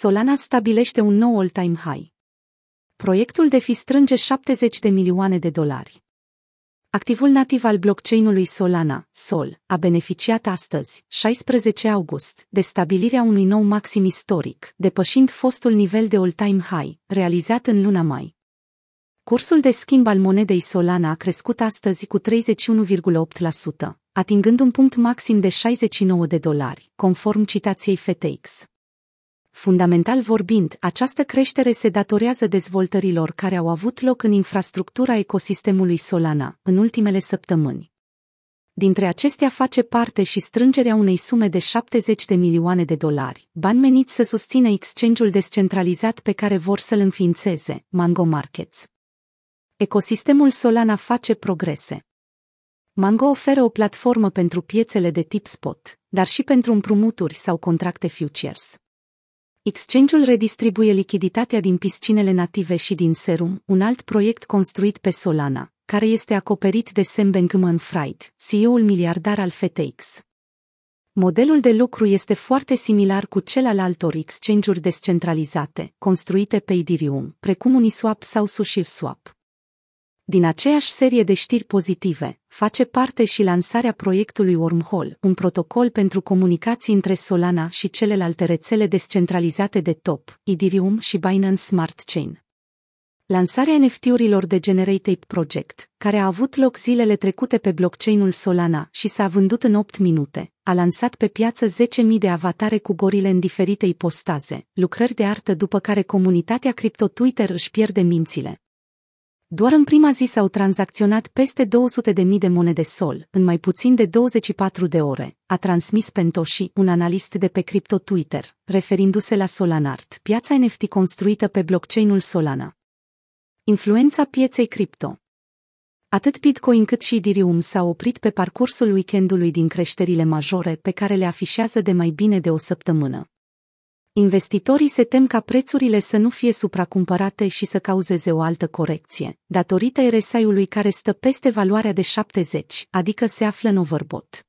Solana stabilește un nou all-time high. Proiectul de fi strânge 70 de milioane de dolari. Activul nativ al blockchain-ului Solana, Sol, a beneficiat astăzi, 16 august, de stabilirea unui nou maxim istoric, depășind fostul nivel de all-time high, realizat în luna mai. Cursul de schimb al monedei Solana a crescut astăzi cu 31,8%, atingând un punct maxim de 69 de dolari, conform citației FTX. Fundamental vorbind, această creștere se datorează dezvoltărilor care au avut loc în infrastructura ecosistemului Solana în ultimele săptămâni. Dintre acestea face parte și strângerea unei sume de 70 de milioane de dolari, bani meniți să susțină exchange-ul descentralizat pe care vor să-l înființeze, Mango Markets. Ecosistemul Solana face progrese. Mango oferă o platformă pentru piețele de tip spot, dar și pentru împrumuturi sau contracte futures. Exchange-ul redistribuie lichiditatea din piscinele native și din Serum, un alt proiect construit pe Solana, care este acoperit de Sam Bankman-Fried, CEO-ul miliardar al FTX. Modelul de lucru este foarte similar cu cel al altor exchange-uri descentralizate, construite pe Ethereum, precum Uniswap sau SushiSwap. Din aceeași serie de știri pozitive, face parte și lansarea proiectului Wormhole, un protocol pentru comunicații între Solana și celelalte rețele descentralizate de top, Ethereum și Binance Smart Chain. Lansarea NFT-urilor de Generated Project, care a avut loc zilele trecute pe blockchain-ul Solana și s-a vândut în 8 minute, a lansat pe piață 10.000 de avatare cu gorile în diferite ipostaze, lucrări de artă după care comunitatea cripto Twitter își pierde mințile. Doar în prima zi s-au tranzacționat peste 200.000 de monede sol, în mai puțin de 24 de ore, a transmis Pentoshi, un analist de pe cripto Twitter, referindu-se la Solanart, piața NFT construită pe blockchain-ul Solana. Influența pieței cripto Atât Bitcoin cât și Ethereum s-au oprit pe parcursul weekendului din creșterile majore pe care le afișează de mai bine de o săptămână. Investitorii se tem ca prețurile să nu fie supracumpărate și să cauzeze o altă corecție, datorită RSI-ului care stă peste valoarea de 70, adică se află în overbot.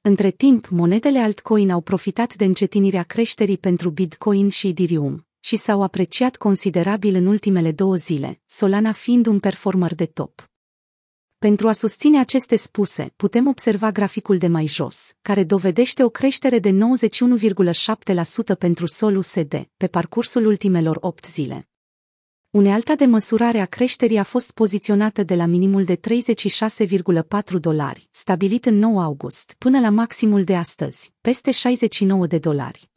Între timp, monedele altcoin au profitat de încetinirea creșterii pentru Bitcoin și Ethereum și s-au apreciat considerabil în ultimele două zile, Solana fiind un performer de top. Pentru a susține aceste spuse, putem observa graficul de mai jos, care dovedește o creștere de 91,7% pentru Sol USD pe parcursul ultimelor 8 zile. Unealta de măsurare a creșterii a fost poziționată de la minimul de 36,4 dolari, stabilit în 9 august, până la maximul de astăzi, peste 69 de dolari.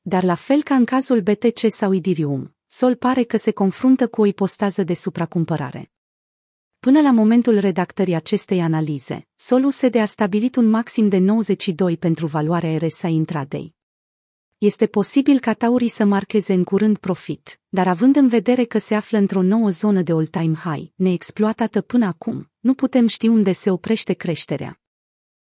Dar la fel ca în cazul BTC sau Ethereum, Sol pare că se confruntă cu o ipostază de supracumpărare. Până la momentul redactării acestei analize, Solused a stabilit un maxim de 92 pentru valoarea RSA intraday. Este posibil ca Taurii să marcheze în curând profit, dar având în vedere că se află într-o nouă zonă de all-time high, neexploatată până acum, nu putem ști unde se oprește creșterea.